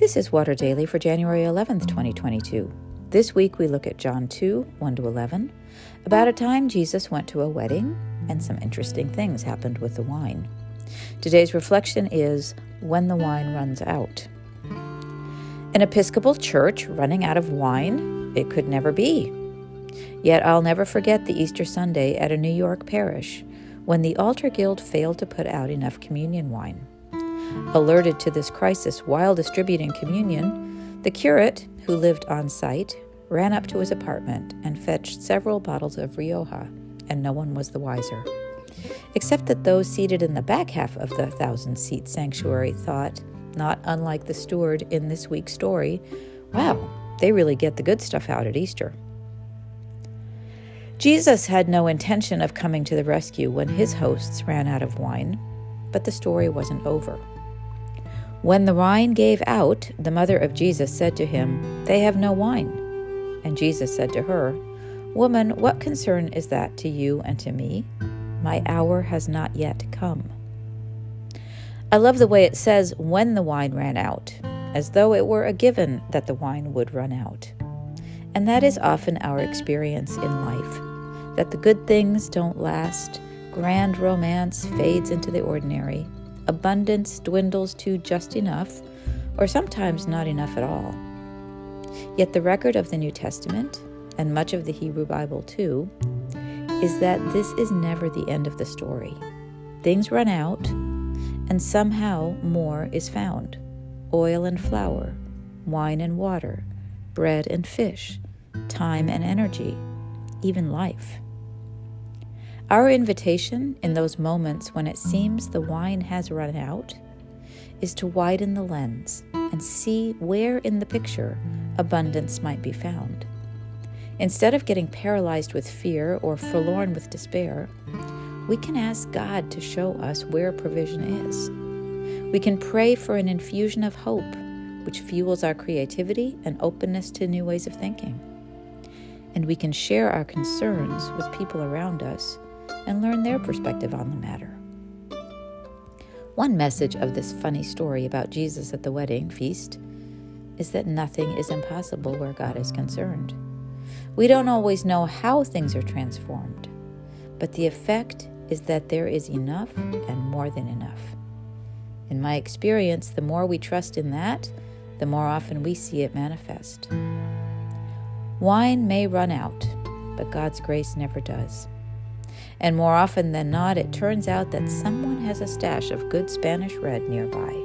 This is Water Daily for January 11th, 2022. This week we look at John 2 1 to 11, about a time Jesus went to a wedding, and some interesting things happened with the wine. Today's reflection is When the Wine Runs Out. An Episcopal church running out of wine? It could never be. Yet I'll never forget the Easter Sunday at a New York parish when the Altar Guild failed to put out enough communion wine. Alerted to this crisis while distributing communion, the curate, who lived on site, ran up to his apartment and fetched several bottles of Rioja, and no one was the wiser. Except that those seated in the back half of the thousand seat sanctuary thought, not unlike the steward in this week's story, wow, they really get the good stuff out at Easter. Jesus had no intention of coming to the rescue when his hosts ran out of wine, but the story wasn't over. When the wine gave out, the mother of Jesus said to him, They have no wine. And Jesus said to her, Woman, what concern is that to you and to me? My hour has not yet come. I love the way it says, when the wine ran out, as though it were a given that the wine would run out. And that is often our experience in life that the good things don't last, grand romance fades into the ordinary, abundance dwindles to just enough, or sometimes not enough at all. Yet the record of the New Testament, and much of the Hebrew Bible too, is that this is never the end of the story. Things run out, and somehow more is found oil and flour, wine and water, bread and fish, time and energy even life. Our invitation in those moments when it seems the wine has run out is to widen the lens and see where in the picture abundance might be found. Instead of getting paralyzed with fear or forlorn with despair, we can ask God to show us where provision is. We can pray for an infusion of hope, which fuels our creativity and openness to new ways of thinking and we can share our concerns with people around us and learn their perspective on the matter. One message of this funny story about Jesus at the wedding feast is that nothing is impossible where God is concerned. We don't always know how things are transformed, but the effect is that there is enough and more than enough. In my experience, the more we trust in that, the more often we see it manifest. Wine may run out, but God's grace never does. And more often than not, it turns out that someone has a stash of good Spanish red nearby.